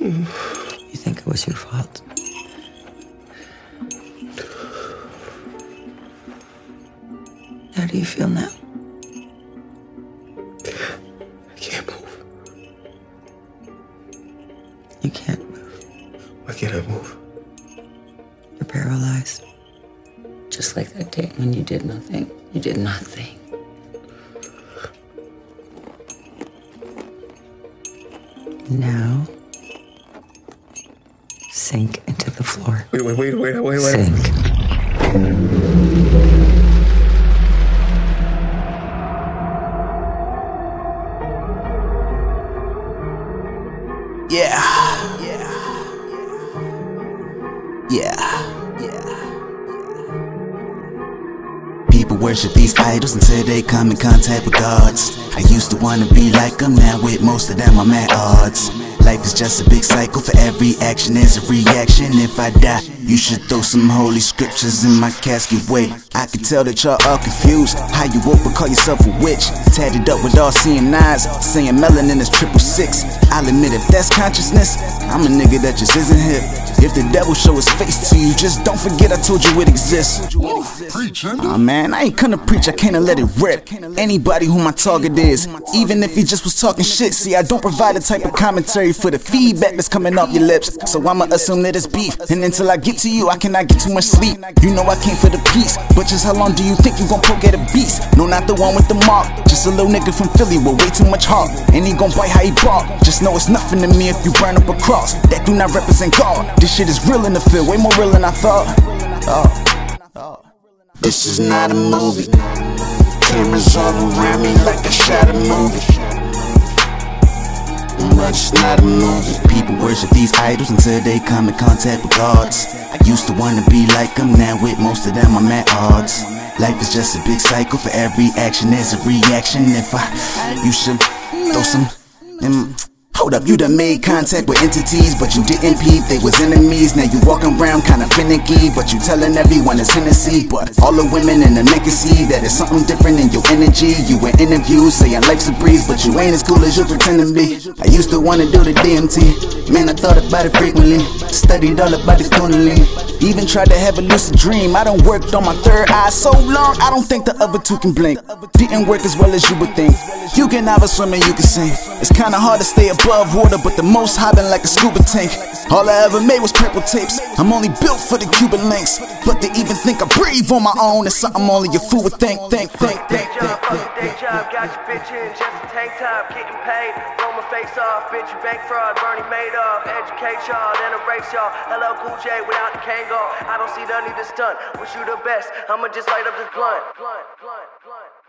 You think it was your fault? How do you feel now? I can't move. You can't move. Why can't I move? You're paralyzed. Just like that day when you did nothing. You did nothing. Now, sink into the floor. Wait, wait, wait, wait, wait, wait. Sink. Yeah. Yeah. Yeah. Yeah. People worship these idols until they come in contact with gods. I used to wanna be like them, now with most of them I'm at odds. Life is just a big cycle, for every action there's a reaction. If I die, you should throw some holy scriptures in my casket. Wait, I can tell that y'all all confused. How you woke but call yourself a witch? Tatted up with all seeing eyes, saying melanin is triple six. I'll admit if that's consciousness, I'm a nigga that just isn't hip. If the devil show his face to you, just don't forget I told you it exists. Aw man, I ain't gonna preach, I can't let it rip. Anybody who my target is, even if he just was talking shit. See, I don't provide the type of commentary for the feedback that's coming off your lips. So I'ma assume that it's beef. And until I get to you, I cannot get too much sleep. You know I came for the peace, but just how long do you think you gon' poke at a beast? No, not the one with the mark. Just a little nigga from Philly with way too much heart. And he gon' bite how he bark. Just know it's nothing to me if you burn up a cross. That do not represent God. This shit is real in the field, way more real than I thought. Oh. This is not a movie. Cameras all around me like I shot a movie. But it's not movie. People worship these idols until they come in contact with gods. I used to wanna be like them, now with most of them I'm at odds. Life is just a big cycle, for every action there's a reaction. If I, you should throw some. in- Hold up, you done made contact with entities, but you didn't peep, they was enemies. Now you walking around kinda finicky, but you telling everyone it's Hennessy. But all the women in the can see that it's something different in your energy. You in interviews saying life's a breeze, but you ain't as cool as you pretend to be. I used to wanna do the DMT, man, I thought about it frequently. Studied all about the Kundalini. Even tried to have a lucid dream. I done worked on my third eye so long, I don't think the other two can blink. Didn't work as well as you would think. You can either swim and you can sing. It's kinda hard to stay above water, but the most high been like a scuba tank. All I ever made was purple tapes. I'm only built for the Cuban links. But to even think I breathe on my own is something only a fool would think, think, think, think, think, job, fuck think, day think. job, got your bitch in just a tank top, getting paid. Blow my face off, bitch, you bank fraud, Bernie made Madoff. Educate y'all, then erase y'all. LL, Cool J without the Kangol. I don't see the need to stunt. Wish you the best, I'ma just light up this blunt. blunt, blunt, blunt.